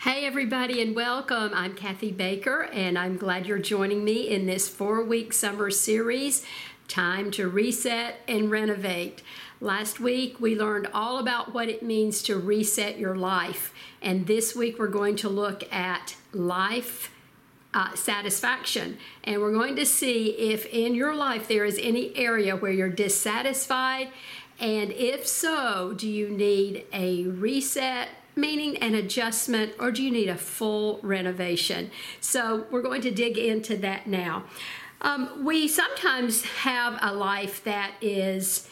Hey, everybody, and welcome. I'm Kathy Baker, and I'm glad you're joining me in this four week summer series, Time to Reset and Renovate. Last week, we learned all about what it means to reset your life, and this week, we're going to look at life. Uh, satisfaction. And we're going to see if in your life there is any area where you're dissatisfied. And if so, do you need a reset, meaning an adjustment, or do you need a full renovation? So we're going to dig into that now. Um, we sometimes have a life that is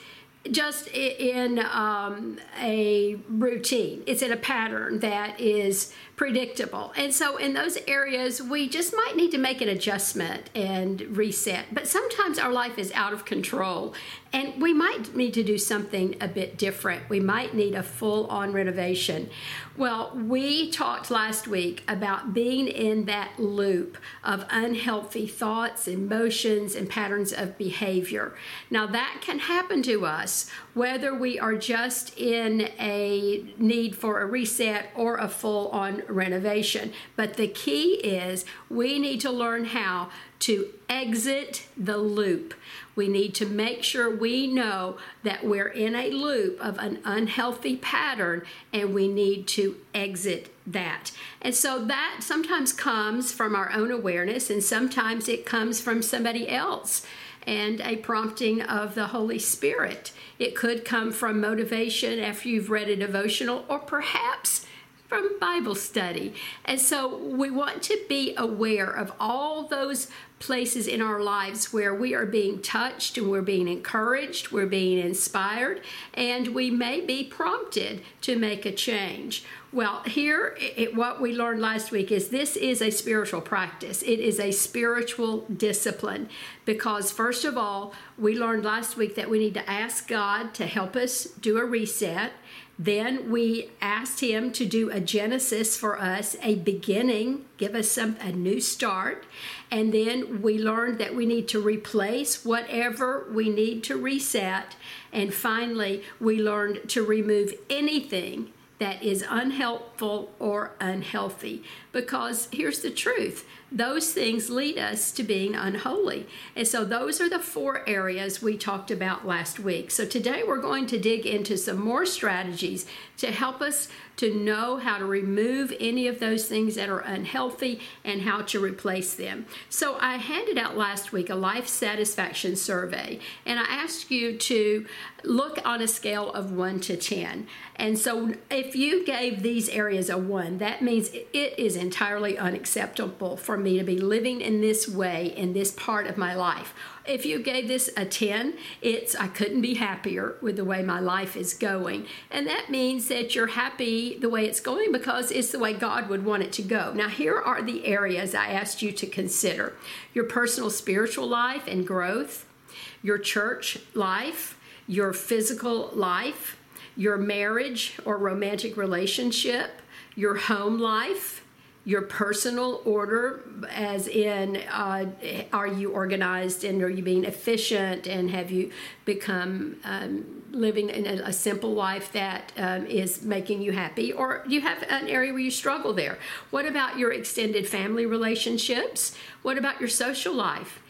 just in um, a routine. It's in a pattern that is predictable. And so, in those areas, we just might need to make an adjustment and reset. But sometimes our life is out of control, and we might need to do something a bit different. We might need a full on renovation. Well, we talked last week about being in that loop of unhealthy thoughts, emotions, and patterns of behavior. Now, that can happen to us whether we are just in a need for a reset or a full on renovation. But the key is we need to learn how to exit the loop. We need to make sure we know that we're in a loop of an unhealthy pattern and we need to exit that. And so that sometimes comes from our own awareness and sometimes it comes from somebody else and a prompting of the Holy Spirit. It could come from motivation after you've read a devotional or perhaps from Bible study. And so we want to be aware of all those places in our lives where we are being touched and we're being encouraged, we're being inspired, and we may be prompted to make a change. Well, here, it, what we learned last week is this is a spiritual practice. It is a spiritual discipline because, first of all, we learned last week that we need to ask God to help us do a reset. Then we asked him to do a genesis for us, a beginning, give us some a new start. And then we learned that we need to replace whatever we need to reset. And finally, we learned to remove anything that is unhelpful or unhealthy. Because here's the truth those things lead us to being unholy. And so, those are the four areas we talked about last week. So, today we're going to dig into some more strategies to help us to know how to remove any of those things that are unhealthy and how to replace them. So, I handed out last week a life satisfaction survey, and I asked you to look on a scale of 1 to 10. And so, if you gave these areas a 1, that means it is entirely unacceptable for me to be living in this way in this part of my life. If you gave this a 10, it's I couldn't be happier with the way my life is going. And that means that you're happy the way it's going because it's the way God would want it to go. Now, here are the areas I asked you to consider your personal spiritual life and growth, your church life, your physical life, your marriage or romantic relationship, your home life your personal order, as in, uh, are you organized and are you being efficient and have you become um, living in a, a, simple life that um, is making you happy? Or do you have an area where you struggle there? What about your extended family relationships? What about your social life?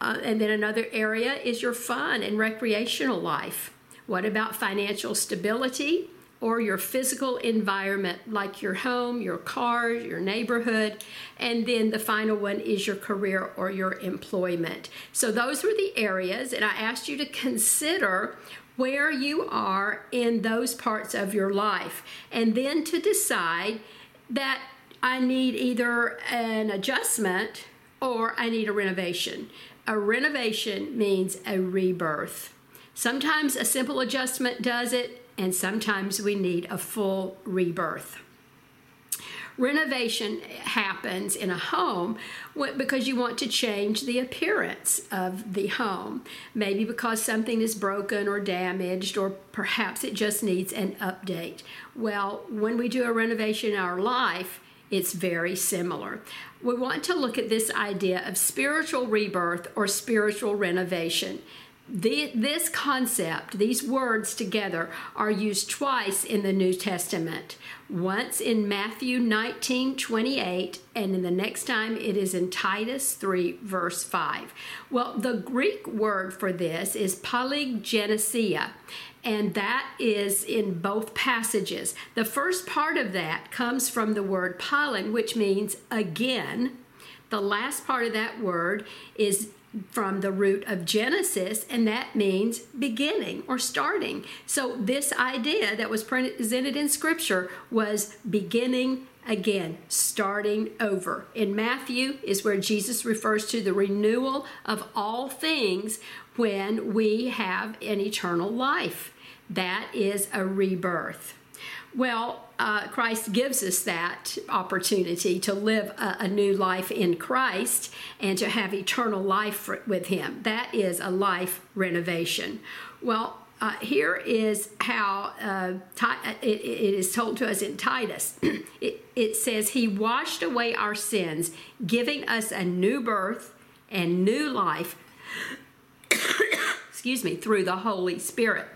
Uh, and then another area is your fun and recreational life. What about financial stability? Or your physical environment, like your home, your car, your neighborhood. And then the final one is your career or your employment. So those were the areas, and I asked you to consider where you are in those parts of your life, and then to decide that I need either an adjustment or I need a renovation. A renovation means a rebirth. Sometimes a simple adjustment does it, and sometimes we need a full rebirth. Renovation happens in a home because you want to change the appearance of the home. Maybe because something is broken or damaged, or perhaps it just needs an update. Well, when we do a renovation in our life, it's very similar. We want to look at this idea of spiritual rebirth or spiritual renovation. The, this concept, these words together, are used twice in the New Testament. Once in Matthew 19 28, and in the next time it is in Titus 3, verse 5. Well, the Greek word for this is palingenesia, and that is in both passages. The first part of that comes from the word palin, which means again. The last part of that word is from the root of Genesis, and that means beginning or starting. So, this idea that was presented in Scripture was beginning again, starting over. In Matthew is where Jesus refers to the renewal of all things when we have an eternal life. That is a rebirth. Well, uh, Christ gives us that opportunity to live a, a, new life in Christ and to have eternal life for, with Him. That is a life renovation. Well, uh, here is how uh, it, it is told to us in Titus. it, it says, He washed away our sins, giving us a new birth and new life, excuse me, through the Holy Spirit.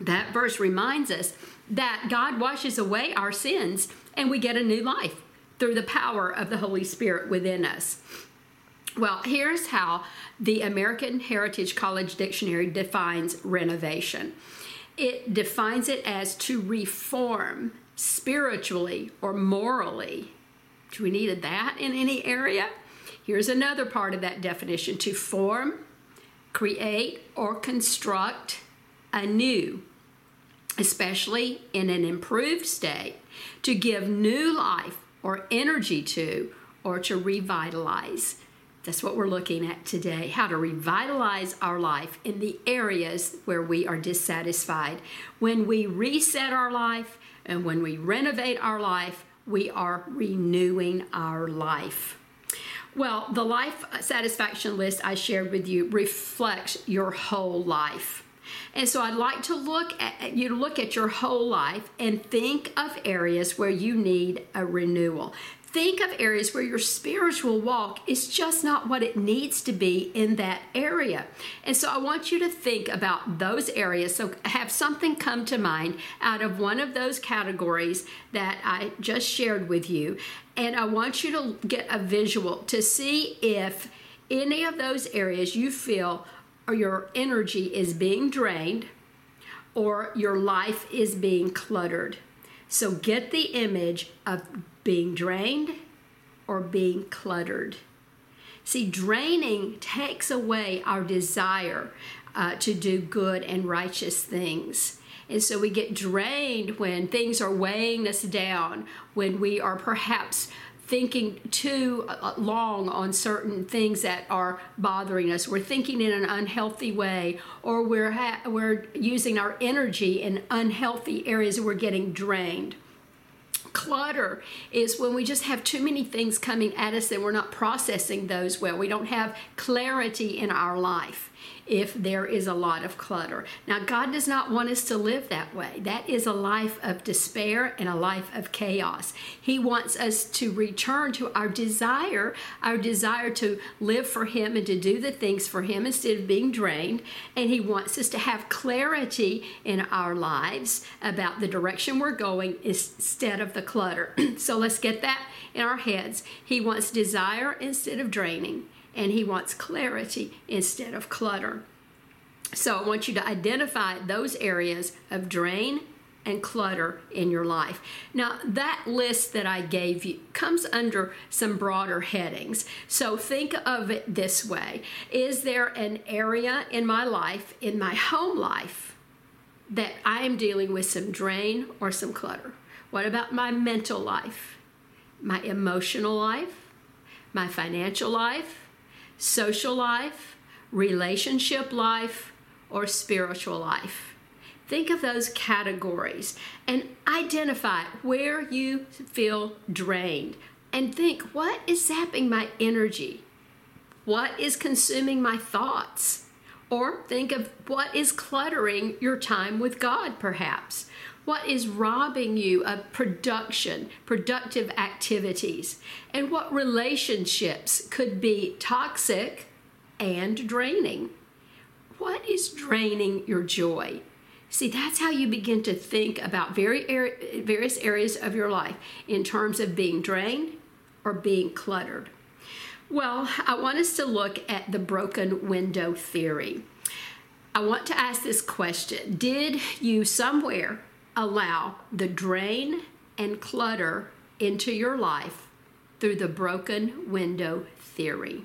That verse reminds us that God washes away our sins and we get a new life through the power of the Holy Spirit within us. Well, here's how the American Heritage College Dictionary defines renovation it defines it as to reform spiritually or morally. Do we need that in any area? Here's another part of that definition to form, create, or construct anew, especially in an improved state, to give new life or energy to, or to revitalize. That's what we're looking at today how to revitalize our life in the areas where we are dissatisfied. When we reset our life and when we renovate our life, we are renewing our life. Well, the life satisfaction list I shared with you reflects your whole life. And so I'd like to look at you to look at your whole life and think of areas where you need a renewal. Think of areas where your spiritual walk is just not what it needs to be in that area. And so I want you to think about those areas. So have something come to mind out of one of those categories that I just shared with you. And I want you to get a visual to see if any of those areas you feel or your energy is being drained or your life is being cluttered. So get the image of being drained or being cluttered. See, draining takes away our desire uh, to do good and righteous things. And so we get drained when things are weighing us down, when we are perhaps thinking too uh, long on certain things that are bothering us. We're thinking in an unhealthy way, or we're ha- we're using our energy in unhealthy areas. We're getting drained. Clutter is when we just have too many things coming at us and we're not processing those well. We don't have clarity in our life if there is a lot of clutter. Now, God does not want us to live that way. That is a life of despair and a life of chaos. He wants us to return to our desire, our desire to live for Him and to do the things for Him instead of being drained. And He wants us to have clarity in our lives about the direction we're going instead of the clutter. so let's get that in our heads. He wants desire instead of draining and he wants clarity instead of clutter. So I want you to identify those areas of drain and clutter in your life. Now, that list that I gave you comes under some broader headings. So think of it this way Is there an area in my life, in my home life, that I am dealing with some drain or some clutter? What about my mental life, my emotional life, my financial life? Social life, relationship life, or spiritual life. Think of those categories and identify where you feel drained and think what is zapping my energy? What is consuming my thoughts? Or think of what is cluttering your time with God, perhaps. What is robbing you of production, productive activities? And what relationships could be toxic and draining? What is draining your joy? See, that's how you begin to think about very er- various areas of your life in terms of being drained or being cluttered. Well, I want us to look at the broken window theory. I want to ask this question Did you somewhere allow the drain and clutter into your life through the broken window theory?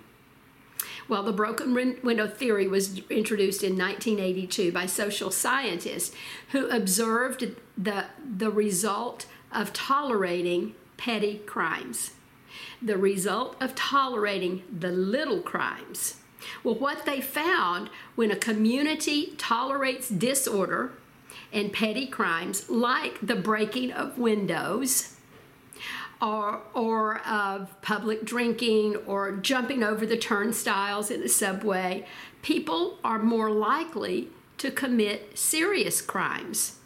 Well, the broken window theory was introduced in 1982 by social scientists who observed the, the result of tolerating petty crimes. The result of tolerating the little crimes. Well, what they found when a community tolerates disorder and petty crimes like the breaking of windows, or, or of public drinking or jumping over the turnstiles in the subway, people are more likely to commit serious crimes.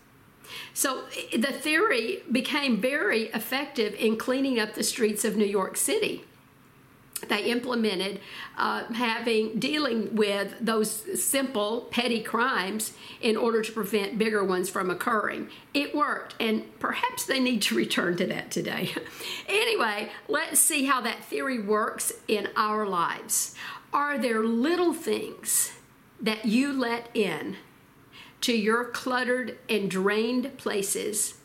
So the theory became very effective in cleaning up the streets of New York City they implemented uh, having dealing with those simple petty crimes in order to prevent bigger ones from occurring. It worked and perhaps they need to return to that today. Anyway let's see how that theory works in our lives. Are there little things that you let in to your cluttered and drained places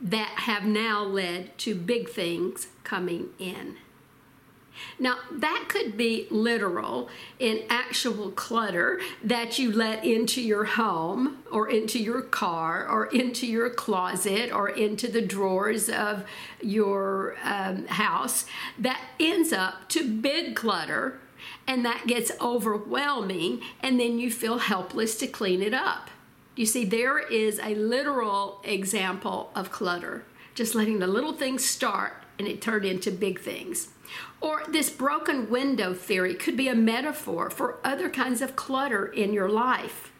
that have now led to big things coming in now, that could be literal in actual clutter that you let into your home or into your car or into your closet or into the drawers of your um, house that ends up to big clutter and that gets overwhelming and then you feel helpless to clean it up. You see, there is a literal example of clutter, just letting the little things start and it turned into big things. Or this broken window theory could be a metaphor for other kinds of clutter in your life.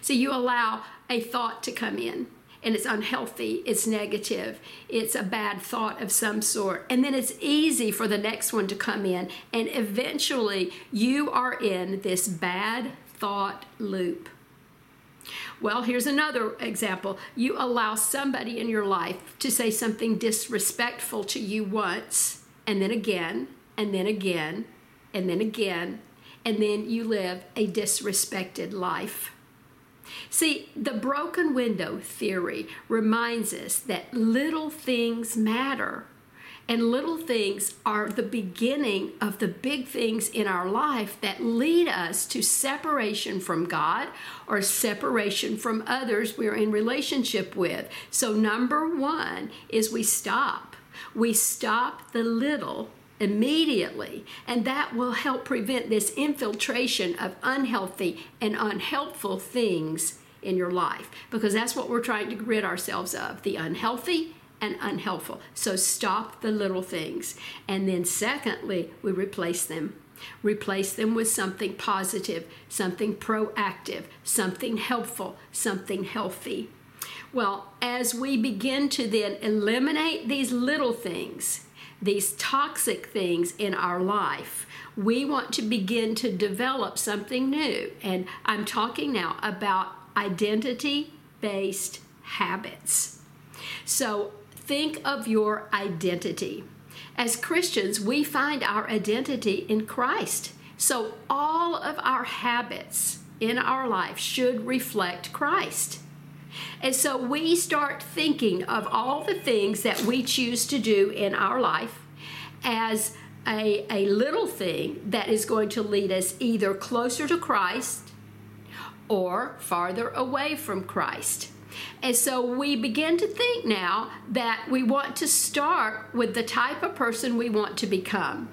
So you allow a thought to come in and it's unhealthy, it's negative, it's a bad thought of some sort. And then it's easy for the next one to come in, and eventually you are in this bad thought loop. Well, here's another example. You allow somebody in your life to say something disrespectful to you once, and then again, and then again, and then again, and then you live a disrespected life. See, the broken window theory reminds us that little things matter. And little things are the beginning of the big things in our life that lead us to separation from God or separation from others we're in relationship with. So, number one is we stop. We stop the little immediately, and that will help prevent this infiltration of unhealthy and unhelpful things in your life because that's what we're trying to rid ourselves of the unhealthy and unhelpful. So stop the little things. And then, secondly, we replace them. Replace them with something positive, something proactive, something helpful, something healthy. Well, as we begin to then eliminate these little things, these toxic things in our life, we want to begin to develop something new. And I'm talking now about identity based habits. So think of your identity. As Christians, we find our identity in Christ. So all of our habits in our life should reflect Christ. And so we start thinking of all the things that we choose to do in our life as a, a little thing that is going to lead us either closer to Christ or farther away from Christ. And so we begin to think now that we want to start with the type of person we want to become.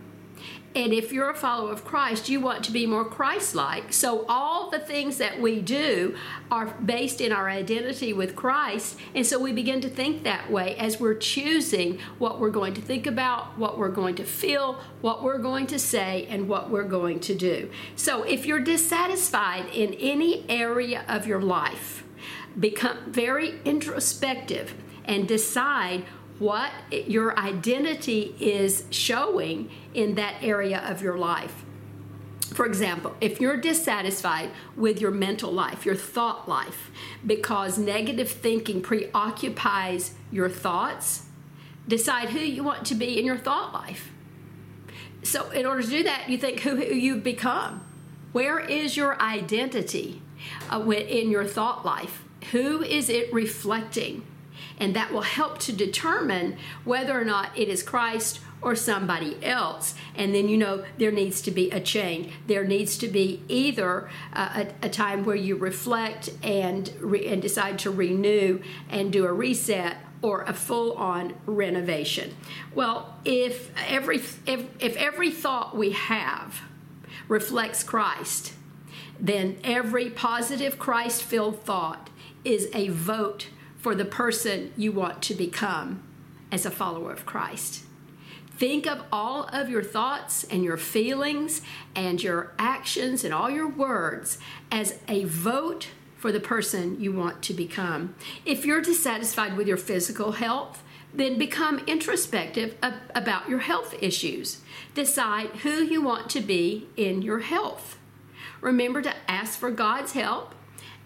And if you're a follower of Christ, you want to be more Christ like. So all the things that we do are based in our identity with Christ. And so we begin to think that way as we're choosing what we're going to think about, what we're going to feel, what we're going to say, and what we're going to do. So if you're dissatisfied in any area of your life, become very introspective and decide what your identity is showing in that area of your life. For example, if you're dissatisfied with your mental life, your thought life, because negative thinking preoccupies your thoughts, decide who you want to be in your thought life. So, in order to do that, you think who, you've become. Where is your identity uh, in your thought life? Who is it reflecting? And that will help to determine whether or not it is Christ or somebody else. And then you know there needs to be a change. There needs to be either uh, a, a, time where you reflect and, re- and decide to renew and do a reset or a full-on renovation. Well, if every if, if every thought we have reflects Christ, then every positive Christ-filled thought is a vote for the person you want to become as a follower of Christ. Think of all of your thoughts and your feelings and your actions and all your words as a vote for the person you want to become. If you're dissatisfied with your physical health, then become introspective about your health issues. Decide who you want to be in your health. Remember to ask for God's help.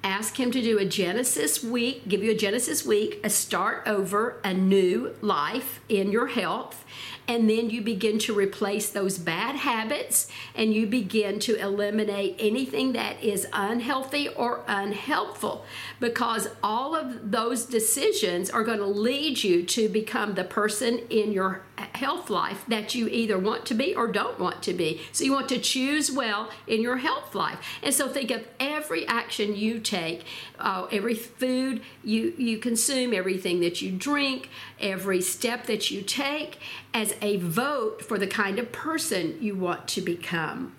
Ask Him to do a Genesis week, give you a Genesis week, a start over, a new life in your health and then you begin to replace those bad habits and you begin to eliminate anything that is unhealthy or unhelpful because all of those decisions are going to lead you to become the person in your health life that you either want to be or don't want to be. So you want to choose well in your health life. And so think of every action you take, uh, every food you, you consume, everything that you drink, every step that you take as a vote for the kind of person you want to become.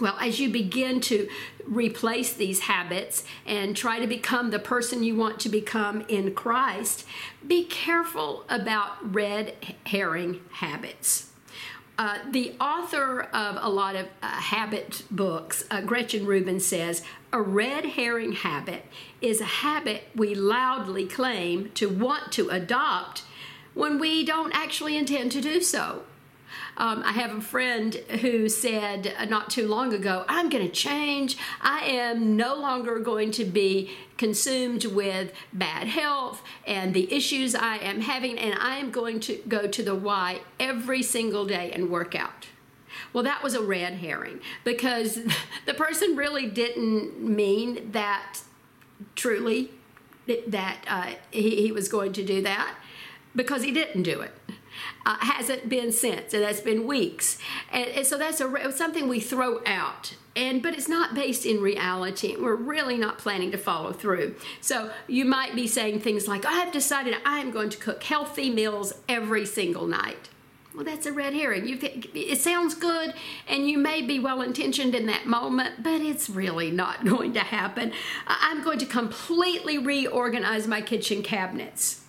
Well, as you begin to replace these habits and try to become the person you want to become in Christ, be careful about red herring habits. Uh, the author of a lot of uh, habit books, uh, Gretchen Rubin, says a red herring habit is a habit we loudly claim to want to adopt when we don't actually intend to do so. Um, I have a friend who said uh, not too long ago, I'm going to change. I am no longer going to be consumed with bad health and the issues I am having, and I am going to go to the Y every single day and work out. Well, that was a red herring because the person really didn't mean that truly that uh, he, he was going to do that because he didn't do it. Uh, hasn't been since, and that's been weeks, and, and so that's a, something we throw out. And but it's not based in reality. We're really not planning to follow through. So you might be saying things like, "I have decided I am going to cook healthy meals every single night." Well, that's a red herring. You, it sounds good, and you may be well intentioned in that moment, but it's really not going to happen. I'm going to completely reorganize my kitchen cabinets.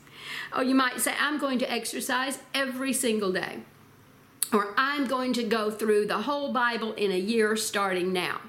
Or you might say, I'm going to exercise every single day. Or I'm going to go through the whole Bible in a year starting now.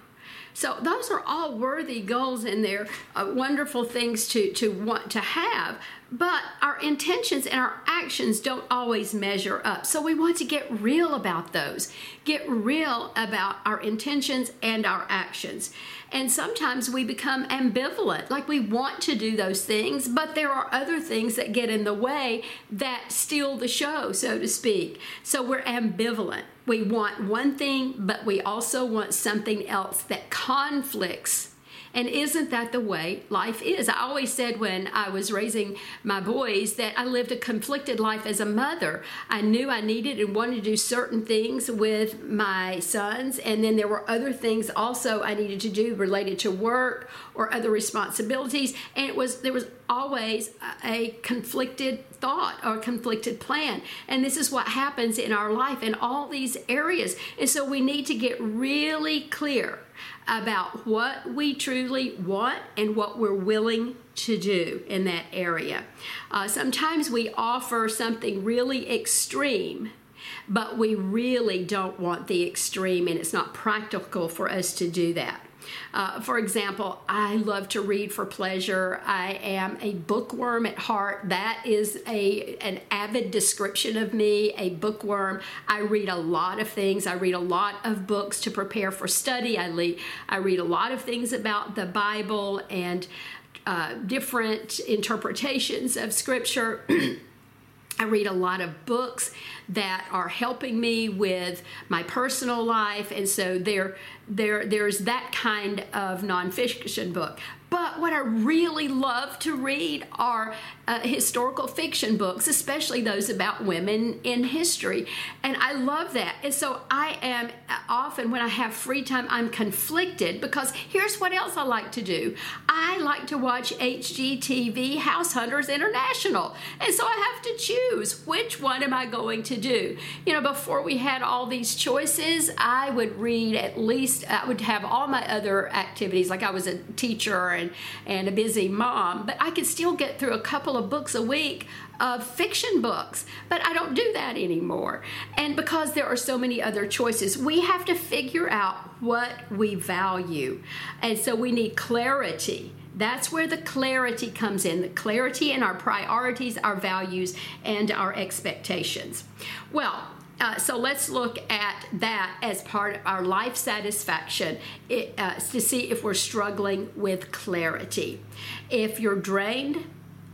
So those are all worthy goals and they're uh, wonderful things to, to want to have. But our intentions and our actions don't always measure up. So we want to get real about those. Get real about our intentions and our actions. And sometimes we become ambivalent, like we want to do those things, but there are other things that get in the way that steal the show, so to speak. So we're ambivalent. We want one thing, but we also want something else that conflicts and isn't that the way life is? I always said when I was raising my boys that I lived a conflicted life as a mother. I knew I needed and wanted to do certain things with my sons, and then there were other things also I needed to do related to work or other responsibilities, and it was there was always a conflicted thought or conflicted plan. And this is what happens in our life in all these areas. And so we need to get really clear about what we truly want and what we're willing to do in that area. Uh, sometimes we offer something really extreme, but we really don't want the extreme, and it's not practical for us to do that. Uh, for example, I love to read for pleasure. I am a bookworm at heart. That is a an avid description of me, a bookworm. I read a lot of things. I read a lot of books to prepare for study. I read, I read a lot of things about the Bible and uh, different interpretations of Scripture. I read a lot of books that are helping me with my personal life, and so there, there, there's that kind of nonfiction book. But what I really love to read are uh, historical fiction books, especially those about women in history. And I love that. And so I am uh, often, when I have free time, I'm conflicted because here's what else I like to do I like to watch HGTV House Hunters International. And so I have to choose which one am I going to do. You know, before we had all these choices, I would read at least, I would have all my other activities, like I was a teacher and, and a busy mom, but I could still get through a couple of books a week of fiction books, but I don't do that anymore. And because there are so many other choices, we have to figure out what we value. And so we need clarity. That's where the clarity comes in the clarity in our priorities, our values, and our expectations. Well, uh, so let's look at that as part of our life satisfaction it, uh, to see if we're struggling with clarity. If you're drained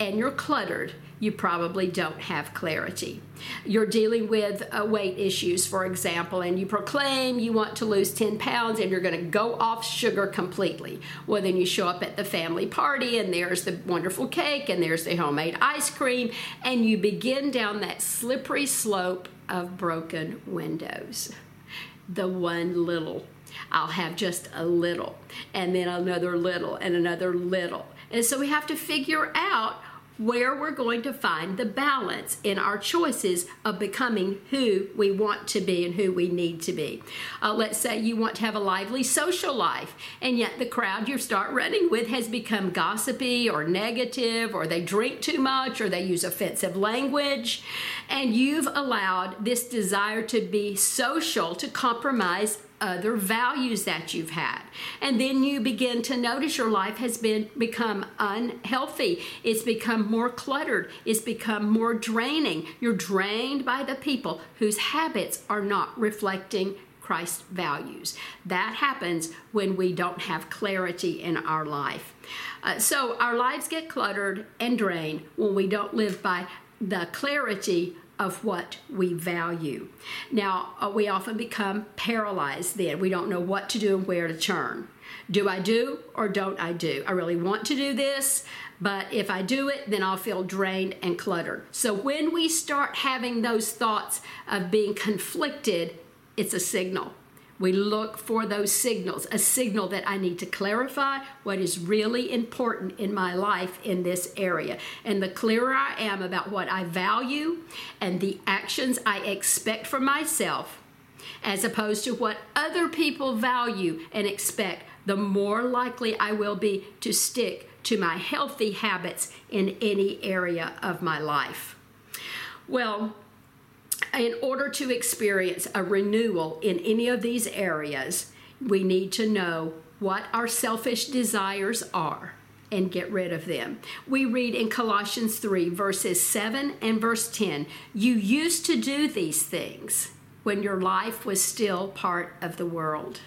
and you're cluttered, you probably don't have clarity. You're dealing with uh, weight issues, for example, and you proclaim you want to lose 10 pounds and you're going to go off sugar completely. Well, then you show up at the family party and there's the wonderful cake and there's the homemade ice cream, and you begin down that slippery slope of broken windows. The one little. I'll have just a little, and then another little, and another little. And so we have to figure out where we're going to find the balance in our choices of becoming who we want to be and who we need to be. Uh, let's say you want to have a lively social life, and yet the crowd you start running with has become gossipy or negative, or they drink too much, or they use offensive language, and you've allowed this desire to be social to compromise other values that you've had. And then you begin to notice your life has been become unhealthy. It's become more cluttered. It's become more draining. You're drained by the people whose habits are not reflecting Christ's values. That happens when we don't have clarity in our life. Uh, so our lives get cluttered and drained when we don't live by the clarity of what we value. Now, uh, we often become paralyzed then. We don't know what to do and where to turn. Do I do or don't I do? I really want to do this, but if I do it, then I'll feel drained and cluttered. So when we start having those thoughts of being conflicted, it's a signal. We look for those signals, a signal that I need to clarify what is really important in my life in this area. And the clearer I am about what I value and the actions I expect from myself, as opposed to what other people value and expect, the more likely I will be to stick to my healthy habits in any area of my life. Well, in order to experience a renewal in any of these areas, we need to know what our selfish desires are and get rid of them. We read in Colossians 3, verses 7 and verse 10 You used to do these things when your life was still part of the world.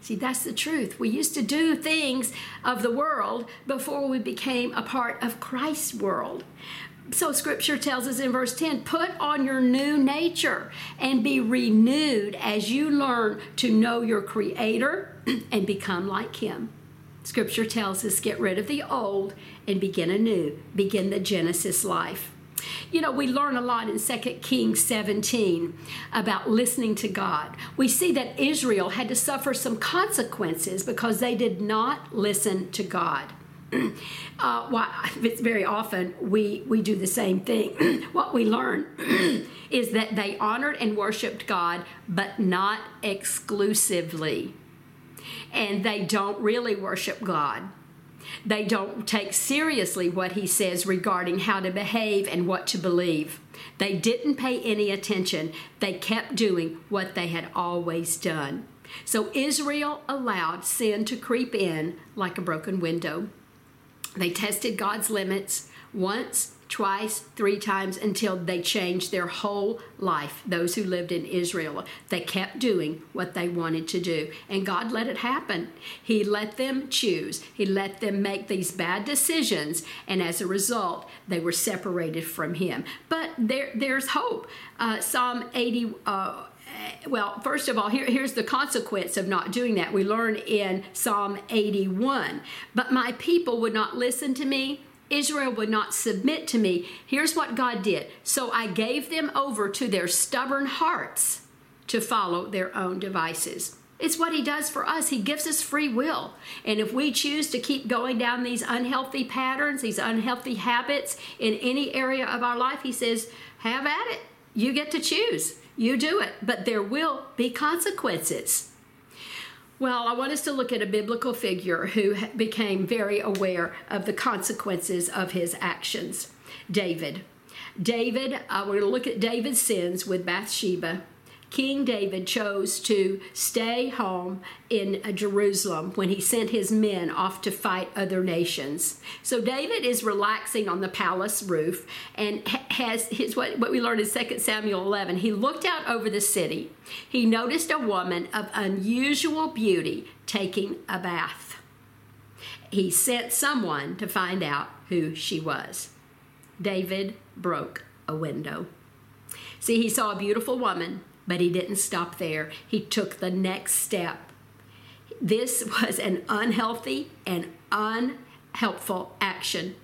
See, that's the truth. We used to do things of the world before we became a part of Christ's world so scripture tells us in verse 10 put on your new nature and be renewed as you learn to know your creator and become like him scripture tells us get rid of the old and begin anew begin the genesis life you know, we learn a lot in 2 Kings 17 about listening to God. We see that Israel had to suffer some consequences because they did not listen to God. uh, well, it's very often we we do the same thing. what we learn is that they honored and worshipped God, but not exclusively, and they don't really worship God. They don't take seriously what he says regarding how to behave and what to believe. They didn't pay any attention. They kept doing what they had always done. So Israel allowed sin to creep in like a broken window. They tested God's limits once, twice, three times until they changed their whole life. Those who lived in Israel, they kept doing what they wanted to do, and God let it happen. He let them choose, He let them make these bad decisions, and as a result, they were separated from Him. But there, there's hope. Uh, Psalm 80. Uh, well, first of all, here, here's the consequence of not doing that. We learn in Psalm 81 But my people would not listen to me. Israel would not submit to me. Here's what God did. So I gave them over to their stubborn hearts to follow their own devices. It's what He does for us. He gives us free will. And if we choose to keep going down these unhealthy patterns, these unhealthy habits in any area of our life, He says, have at it. You get to choose. You do it. But there will be consequences. Well, I want us to look at a biblical figure who became very aware of the consequences of his actions David. David, uh, we're going to look at David's sins with Bathsheba King David chose to stay home in Jerusalem when he sent his men off to fight other nations. So David is relaxing on the palace roof and has his what, what we learned in 2 Samuel 11. He looked out over the city. He noticed a woman of unusual beauty taking a bath. He sent someone to find out who she was. David broke a window. See, he saw a beautiful woman but he didn't stop there. He took the next step. This was an unhealthy and unhelpful action.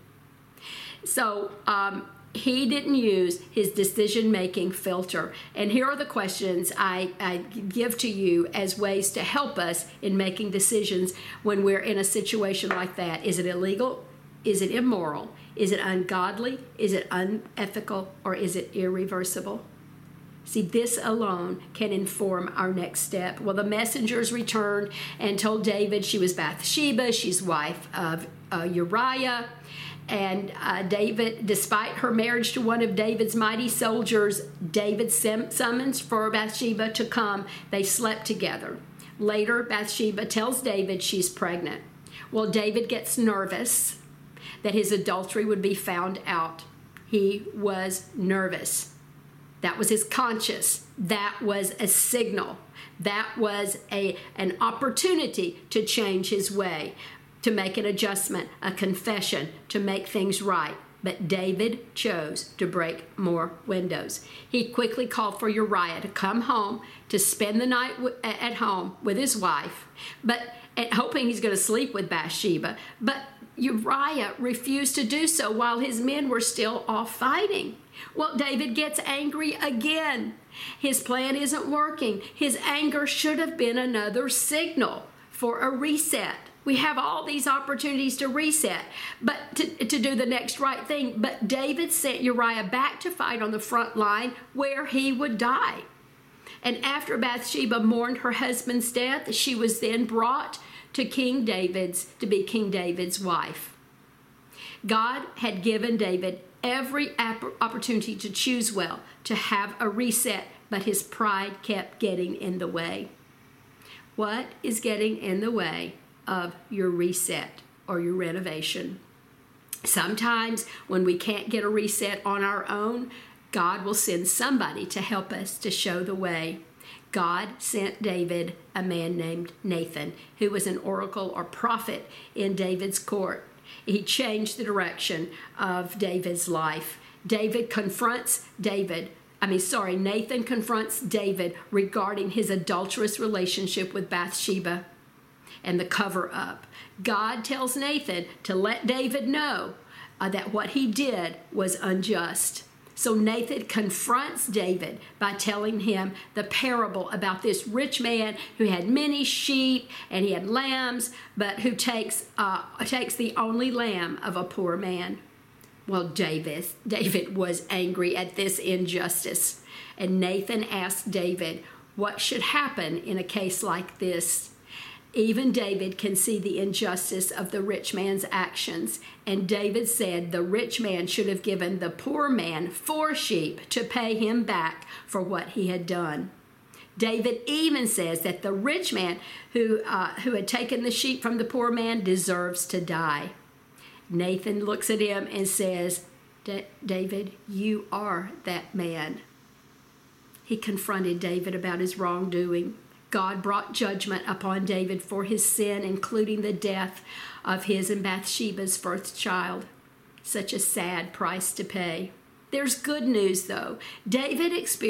So um, he didn't use his decision making filter. And here are the questions I, I, give to you as ways to help us in making decisions when we're in a situation like that. Is it illegal? Is it immoral? Is it ungodly? Is it unethical? Or is it irreversible? See, this alone can inform our next step. Well, the messengers returned and told David she was Bathsheba, she's wife of uh, Uriah. And uh, David, despite her marriage to one of David's mighty soldiers, David summons for Bathsheba to come. They slept together. Later, Bathsheba tells David she's pregnant. Well, David gets nervous that his adultery would be found out. He was nervous. That was his conscience. That was a signal. That was a, an opportunity to change his way, to make an adjustment, a confession, to make things right. But David chose to break more windows. He quickly called for Uriah to come home to spend the night at home with his wife, but hoping he's going to sleep with Bathsheba. But Uriah refused to do so while his men were still off fighting. Well, David gets angry again. His plan isn't working. His anger should have been another signal for a reset. We have all these opportunities to reset, but to, to do the next right thing. But David sent Uriah back to fight on the front line where he would die. And after Bathsheba mourned her husband's death, she was then brought to King David's to be King David's wife. God had given David every opportunity to choose well, to have a reset, but his pride kept getting in the way. What is getting in the way of your reset or your renovation? Sometimes when we can't get a reset on our own, God will send somebody to help us to show the way. God sent David a man named Nathan, who was an oracle or prophet in David's court. He changed the direction of David's life. David confronts David. I mean, sorry, Nathan confronts David regarding his adulterous relationship with Bathsheba and the cover up. God tells Nathan to let David know uh, that what he did was unjust. So Nathan confronts David by telling him the parable about this rich man who had many sheep and he had lambs, but who takes uh, takes the only lamb of a poor man. Well, David David was angry at this injustice, and Nathan asked David what should happen in a case like this. Even David can see the injustice of the rich man's actions. And David said the rich man should have given the poor man four sheep to pay him back for what he had done. David even says that the rich man who, uh, who had taken the sheep from the poor man deserves to die. Nathan looks at him and says, David, you are that man. He confronted David about his wrongdoing. God brought judgment upon David for his sin, including the death of his and Bathsheba's first child. Such a sad price to pay. There's good news, though. David experienced